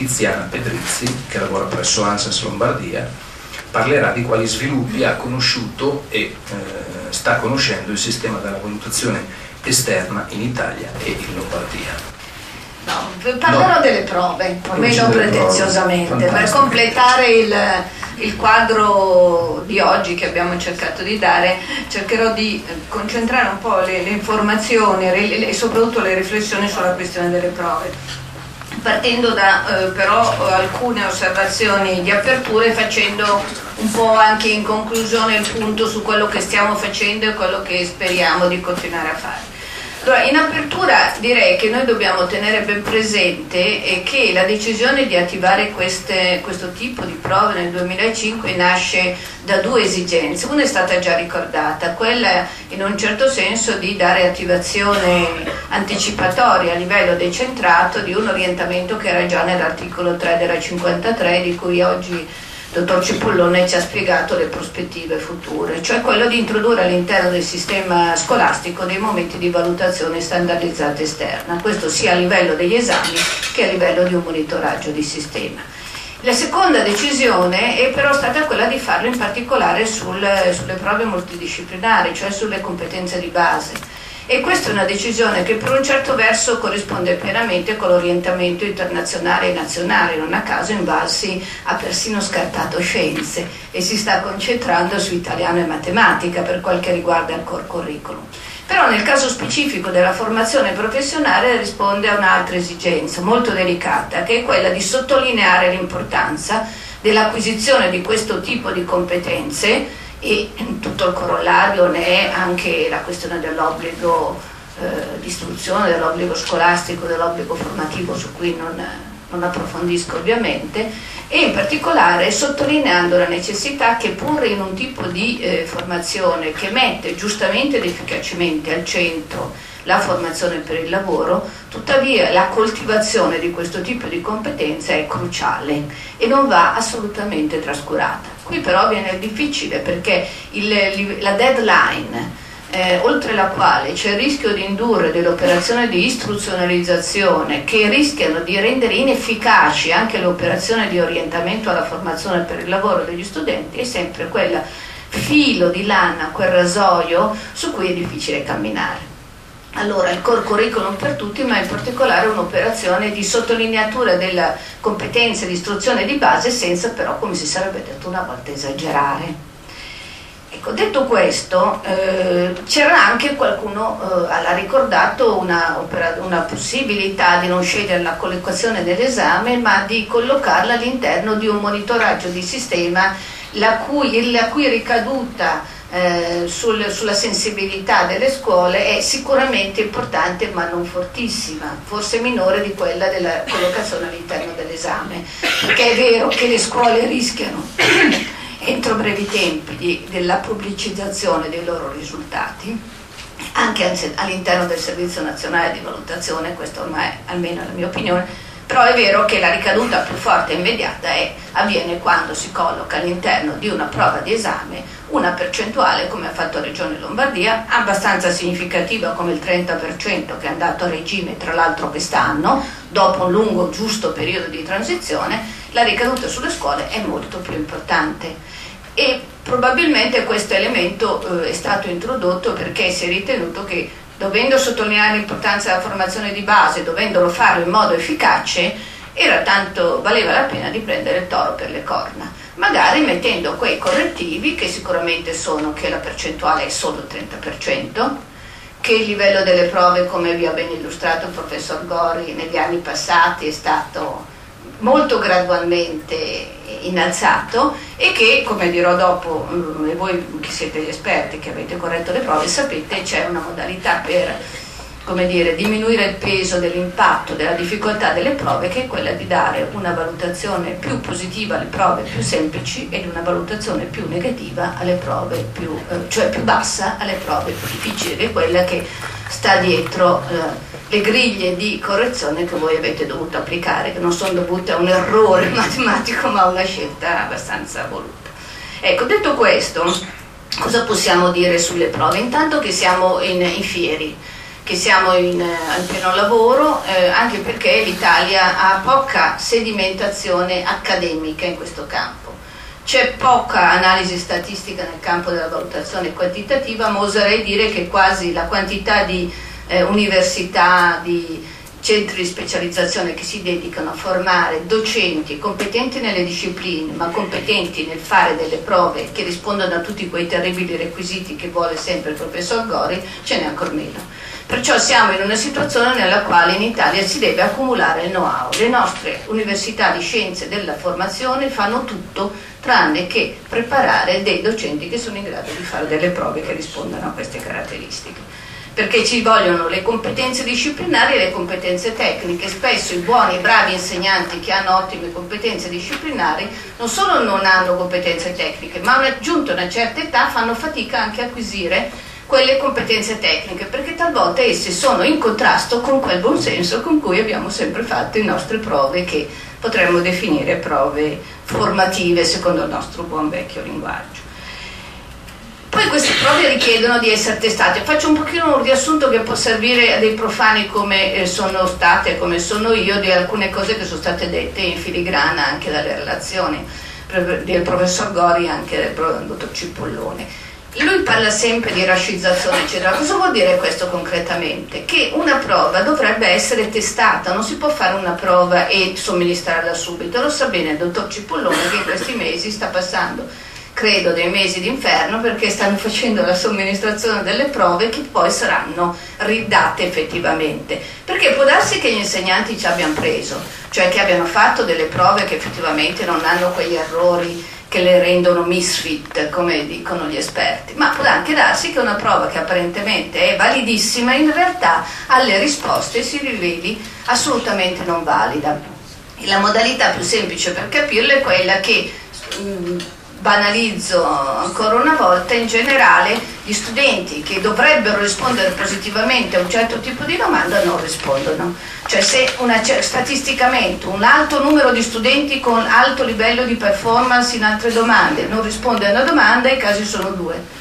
Tiziana Pedrizzi, che lavora presso ANSES Lombardia, parlerà di quali sviluppi ha conosciuto e eh, sta conoscendo il sistema della valutazione esterna in Italia e in Lombardia. No, parlerò No. delle prove, Conosci meno delle pretenzosamente, prove. per completare il, il quadro di oggi che abbiamo cercato di dare, cercherò di eh, concentrare un po' le, le informazioni e soprattutto le riflessioni sulla questione delle prove. Partendo da eh, però eh, alcune osservazioni di apertura e facendo un po' anche in conclusione il punto su quello che stiamo facendo e quello che speriamo di continuare a fare. Allora, in apertura direi che noi dobbiamo tenere ben presente eh, che la decisione di attivare queste- questo tipo di prove nel 2005 nasce da due esigenze. Una è stata già ricordata, quella in un certo senso di dare attivazione anticipatoria a livello decentrato di un orientamento che era già nell'articolo 3 della 53 di cui oggi dottor Cipollone ci ha spiegato le prospettive future, cioè quello di introdurre all'interno del sistema scolastico dei momenti di valutazione standardizzata esterna, questo sia a livello degli esami che a livello di un monitoraggio di sistema. La seconda decisione è però stata quella di farlo in particolare sul- sulle prove multidisciplinari, cioè sulle competenze di base. E questa è una decisione che per un certo verso corrisponde pienamente con l'orientamento internazionale e nazionale, non a caso Invalsi ha persino scartato scienze e si sta concentrando su italiano e matematica per quel che riguarda il core curriculum. Però nel caso specifico della formazione professionale risponde a un'altra esigenza molto delicata, che è quella di sottolineare l'importanza dell'acquisizione di questo tipo di competenze e tutto il corollario ne è anche la questione dell'obbligo eh, di istruzione, dell'obbligo scolastico, dell'obbligo formativo su cui non, non approfondisco ovviamente e in particolare sottolineando la necessità che pur in un tipo di eh, formazione che mette giustamente ed efficacemente al centro la formazione per il lavoro, tuttavia la coltivazione di questo tipo di competenza è cruciale e non va assolutamente trascurata. Qui però viene difficile perché il- la deadline eh, oltre la quale c'è il rischio di indurre delle operazioni di istituzionalizzazione che rischiano di rendere inefficaci anche le operazioni di orientamento alla formazione per il lavoro degli studenti, è sempre quel filo di lana, quel rasoio su cui è difficile camminare. Allora, il core curriculum per tutti, ma in particolare un'operazione di sottolineatura delle competenze di istruzione di base senza però, come si sarebbe detto una volta, esagerare. Ecco, detto questo, eh, c'era anche qualcuno, eh, ha ricordato una, una possibilità di non scegliere la collocazione dell'esame, ma di collocarla all'interno di un monitoraggio di sistema la cui, la cui ricaduta eh, sul- sulla sensibilità delle scuole è sicuramente importante ma non fortissima, forse minore di quella della collocazione all'interno dell'esame, perché è vero che le scuole rischiano entro brevi tempi della pubblicizzazione dei loro risultati, anche all'interno del Servizio Nazionale di Valutazione, questo ormai almeno è la mia opinione, però è vero che la ricaduta più forte e immediata è- avviene quando si colloca all'interno di una prova di esame una percentuale, come ha fatto Regione Lombardia, abbastanza significativa come il 30% che è andato a regime tra l'altro quest'anno, dopo un lungo giusto periodo di transizione, la ricaduta sulle scuole è molto più importante. E probabilmente questo elemento eh, è stato introdotto perché si è ritenuto che dovendo sottolineare l'importanza della formazione di base, dovendolo farlo in modo efficace, era tanto, valeva la pena di prendere il toro per le corna, magari mettendo quei correttivi che sicuramente sono che la percentuale è solo il 30%, che il livello delle prove, come vi ha ben illustrato il professor Gori, negli anni passati è stato molto gradualmente innalzato e che, come dirò dopo, mm, e voi che siete gli esperti, che avete corretto le prove, sapete c'è una modalità per come dire, diminuire il peso dell'impatto, della difficoltà delle prove, che è quella di dare una valutazione più positiva alle prove più semplici ed una valutazione più negativa alle prove più, eh, cioè più bassa alle prove più difficili, che è quella che sta dietro eh, le griglie di correzione che voi avete dovuto applicare, che non sono dovute a un errore matematico ma a una scelta abbastanza voluta. Ecco, detto questo, cosa possiamo dire sulle prove? Intanto che siamo in, in fieri, che siamo in, in pieno lavoro, eh, anche perché l'Italia ha poca sedimentazione accademica in questo campo. C'è poca analisi statistica nel campo della valutazione quantitativa, ma oserei dire che quasi la quantità di eh, università, di centri di specializzazione che si dedicano a formare docenti competenti nelle discipline, ma competenti nel fare delle prove che rispondono a tutti quei terribili requisiti che vuole sempre il professor Gori, ce n'è ancora meno. Perciò siamo in una situazione nella quale in Italia si deve accumulare il know-how. Le nostre università di scienze della formazione fanno tutto tranne che preparare dei docenti che sono in grado di fare delle prove che rispondano a queste caratteristiche perché ci vogliono le competenze disciplinari e le competenze tecniche. Spesso i buoni e bravi insegnanti che hanno ottime competenze disciplinari non solo non hanno competenze tecniche, ma raggiunto una certa età fanno fatica anche a acquisire quelle competenze tecniche, perché talvolta esse sono in contrasto con quel buonsenso con cui abbiamo sempre fatto le nostre prove che potremmo definire prove formative secondo il nostro buon vecchio linguaggio. Poi queste prove richiedono di essere testate. Faccio un pochino un riassunto che può servire a dei profani come eh, sono state, come sono io, di alcune cose che sono state dette in filigrana anche dalle relazioni del professor Gori e anche del dottor Cipollone. Lui parla sempre di raschizzazione, eccetera. Cosa vuol dire questo concretamente? Che una prova dovrebbe essere testata, non si può fare una prova e somministrarla subito. Lo sa bene il dottor Cipollone che in questi mesi sta passando credo, dei mesi d'inferno perché stanno facendo la somministrazione delle prove che poi saranno ridate effettivamente. Perché può darsi che gli insegnanti ci abbiano preso, cioè che abbiano fatto delle prove che effettivamente non hanno quegli errori che le rendono misfit, come dicono gli esperti, ma può anche darsi che una prova che apparentemente è validissima in realtà alle risposte si riveli assolutamente non valida. La modalità più semplice per capirlo è quella che mm, banalizzo ancora una volta, in generale gli studenti che dovrebbero rispondere positivamente a un certo tipo di domanda non rispondono. Cioè se una, statisticamente un alto numero di studenti con alto livello di performance in altre domande non risponde a una domanda, i casi sono due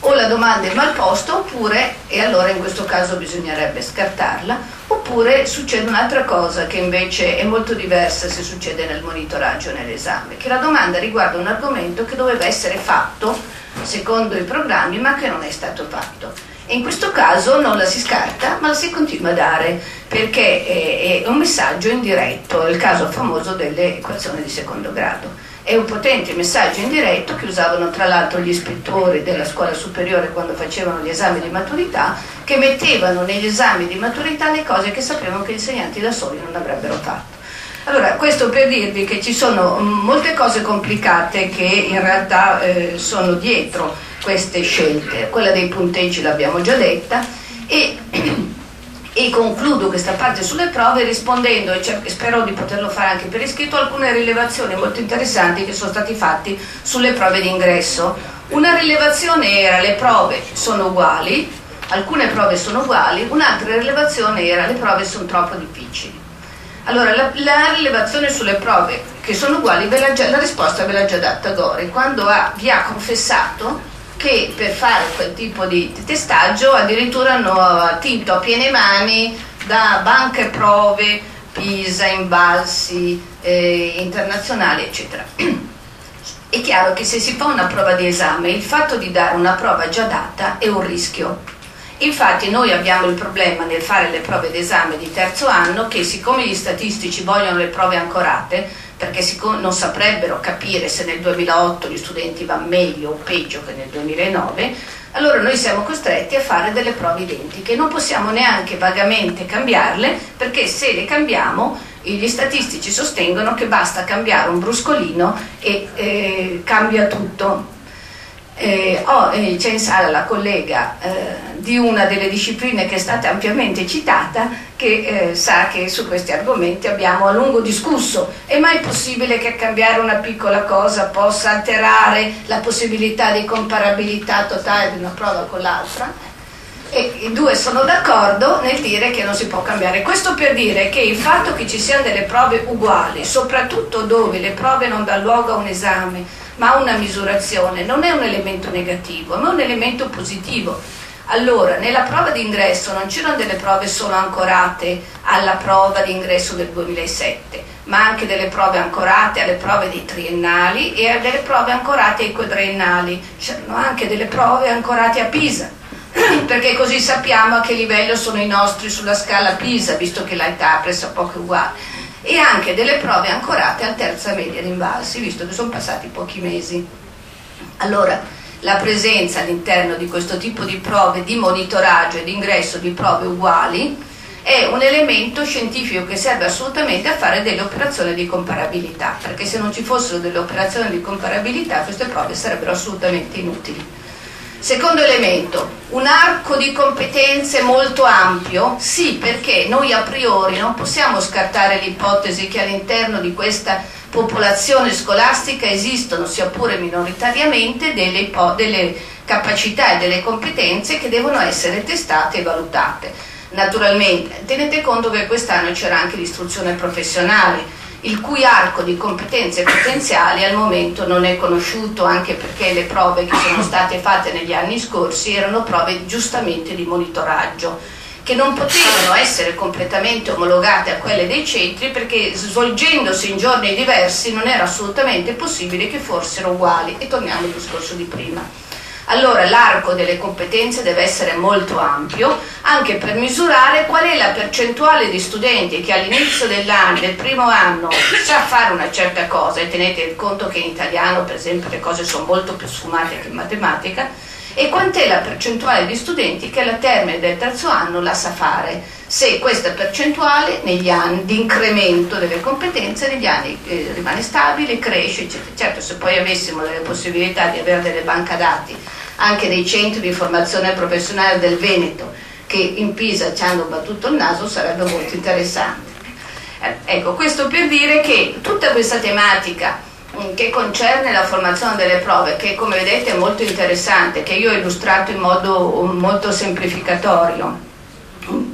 o la domanda è mal posta oppure, e allora in questo caso bisognerebbe scartarla, oppure succede un'altra cosa che invece è molto diversa se succede nel monitoraggio nell'esame, che la domanda riguarda un argomento che doveva essere fatto secondo i programmi ma che non è stato fatto. E in questo caso non la si scarta ma la si continua a dare perché è, un messaggio indiretto, il caso famoso delle equazioni di secondo grado è un potente messaggio indiretto che usavano tra l'altro gli ispettori della scuola superiore quando facevano gli esami di maturità, che mettevano negli esami di maturità le cose che sapevano che gli insegnanti da soli non avrebbero fatto. Allora, questo per dirvi che ci sono molte cose complicate che in realtà eh, sono dietro queste scelte. Quella dei punteggi l'abbiamo già detta e e concludo questa parte sulle prove rispondendo, e spero di poterlo fare anche per iscritto, alcune rilevazioni molto interessanti che sono stati fatti sulle prove d'ingresso. Una rilevazione era le prove sono uguali, alcune prove sono uguali, un'altra rilevazione era le prove sono troppo difficili. Allora, la, la rilevazione sulle prove che sono uguali, già, la risposta ve l'ha già data Gori, quando ha, vi ha confessato che per fare quel tipo di testaggio addirittura hanno attinto a piene mani da banche prove, Pisa, Invalsi, eh, internazionali, eccetera. È chiaro che se si fa una prova di esame, il fatto di dare una prova già data è un rischio. Infatti noi abbiamo il problema nel fare le prove d'esame di terzo anno che siccome gli statistici vogliono le prove ancorate, perché non saprebbero capire se nel 2008 gli studenti vanno meglio o peggio che nel 2009, allora noi siamo costretti a fare delle prove identiche. Non possiamo neanche vagamente cambiarle perché se le cambiamo gli statistici sostengono che basta cambiare un bruscolino e eh, cambia tutto. Eh, oh, eh, c'è in sala la collega eh, di una delle discipline che è stata ampiamente citata, che eh, sa che su questi argomenti abbiamo a lungo discusso. È mai possibile che cambiare una piccola cosa possa alterare la possibilità di comparabilità totale di una prova con l'altra? e i due sono d'accordo nel dire che non si può cambiare. Questo per dire che il fatto che ci siano delle prove uguali, soprattutto dove le prove non danno luogo a un esame, ma a una misurazione, non è un elemento negativo, ma un elemento positivo. Allora, nella prova d'ingresso non c'erano delle prove solo ancorate alla prova d'ingresso del 2007, ma anche delle prove ancorate alle prove dei triennali e delle prove ancorate ai quadriennali. C'erano anche delle prove ancorate a Pisa perché così sappiamo a che livello sono i nostri sulla scala PISA, visto che l'età è pressoché uguale, e anche delle prove ancorate al terza media rinvalsi, visto che sono passati pochi mesi. Allora, la presenza all'interno di questo tipo di prove di monitoraggio e di ingresso di prove uguali è un elemento scientifico che serve assolutamente a fare delle operazioni di comparabilità, perché se non ci fossero delle operazioni di comparabilità queste prove sarebbero assolutamente inutili. Secondo elemento, un arco di competenze molto ampio? Sì, perché noi a priori non possiamo scartare l'ipotesi che all'interno di questa popolazione scolastica esistono, sia pure minoritariamente, delle, delle capacità e delle competenze che devono essere testate e valutate. Naturalmente, tenete conto che quest'anno c'era anche l'istruzione professionale, il cui arco di competenze potenziali al momento non è conosciuto anche perché le prove che sono state fatte negli anni scorsi erano prove giustamente di monitoraggio che non potevano essere completamente omologate a quelle dei centri perché svolgendosi in giorni diversi non era assolutamente possibile che fossero uguali. E torniamo al discorso di prima. Allora l'arco delle competenze deve essere molto ampio anche per misurare qual è la percentuale di studenti che all'inizio dell'anno, del primo anno, sa fare una certa cosa. E tenete conto che in italiano per esempio le cose sono molto più sfumate che in matematica e quant'è la percentuale di studenti che al termine del terzo anno la sa fare se questa percentuale anni di incremento delle competenze negli anni eh, rimane stabile, cresce, eccetera. Certo, se poi avessimo delle possibilità di avere delle banca dati anche dei centri di formazione professionale del Veneto che in Pisa ci hanno battuto il naso sarebbe molto interessante. Eh, ecco, questo per dire che tutta questa tematica che concerne la formazione delle prove, che come vedete è molto interessante, che io ho illustrato in modo molto semplificatorio,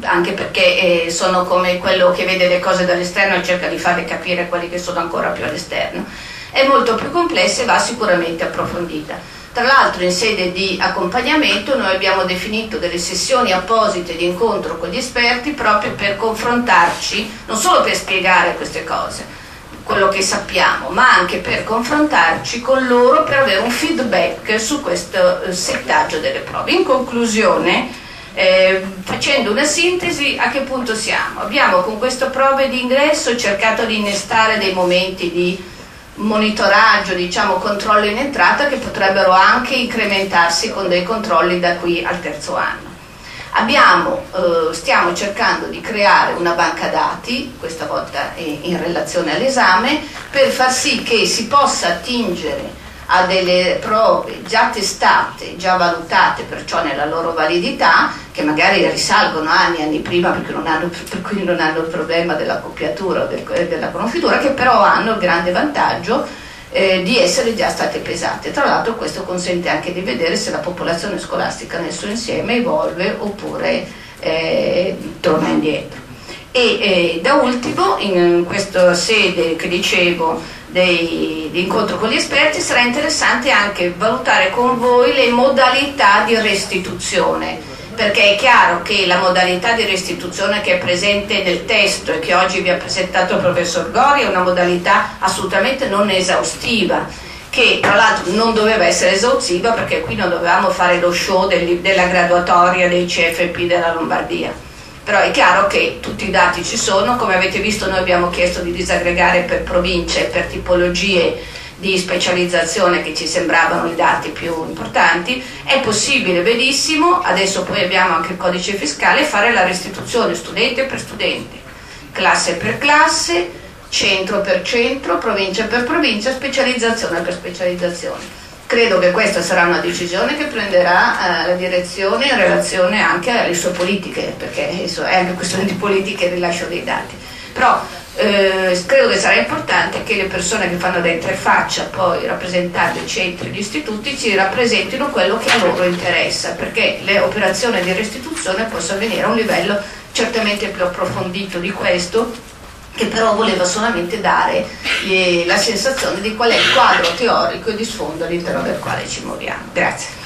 anche perché eh, sono come quello che vede le cose dall'esterno e cerca di farle capire quelli che sono ancora più all'esterno, è molto più complessa e va sicuramente approfondita. Tra l'altro in sede di accompagnamento noi abbiamo definito delle sessioni apposite di incontro con gli esperti proprio per confrontarci, non solo per spiegare queste cose, quello che sappiamo, ma anche per confrontarci con loro per avere un feedback su questo eh, settaggio delle prove. In conclusione, eh, facendo una sintesi, a che punto siamo? Abbiamo con queste prove di ingresso cercato di innestare dei momenti di monitoraggio, diciamo controllo in entrata che potrebbero anche incrementarsi con dei controlli da qui al terzo anno. Abbiamo, eh, stiamo cercando di creare una banca dati, questa volta in relazione all'esame, per far sì che si possa attingere a delle prove già testate, già valutate perciò nella loro validità, che magari risalgono anni e anni prima hanno, per cui non hanno il problema della coppiatura o del, della conoscitura, che però hanno il grande vantaggio eh, di essere già state pesate. Tra l'altro questo consente anche di vedere se la popolazione scolastica nel suo insieme evolve oppure eh, torna indietro. E eh, da ultimo, in questa sede che dicevo dei, di incontro con gli esperti sarà interessante anche valutare con voi le modalità di restituzione perché è chiaro che la modalità di restituzione che è presente nel testo e che oggi vi ha presentato il professor Gori è una modalità assolutamente non esaustiva che tra l'altro non doveva essere esaustiva perché qui non dovevamo fare lo show del, della graduatoria dei CFP della Lombardia. Però è chiaro che tutti i dati ci sono, come avete visto noi abbiamo chiesto di disaggregare per province, per tipologie di specializzazione che ci sembravano i dati più importanti, è possibile benissimo, adesso poi abbiamo anche il codice fiscale, fare la restituzione studente per studente, classe per classe, centro per centro, provincia per provincia, specializzazione per specializzazione. Credo che questa sarà una decisione che prenderà eh, la direzione in relazione anche alle sue politiche, perché è anche questione di politiche il rilascio dei dati. Però eh, credo che sarà importante che le persone che fanno da interfaccia, poi rappresentando i centri e gli istituti, ci rappresentino quello che a loro interessa, perché le operazioni di restituzione possono avvenire a un livello certamente più approfondito di questo, che però voleva solamente dare eh, la sensazione di qual è il quadro teorico e di sfondo all'interno del quale ci muoviamo. Grazie.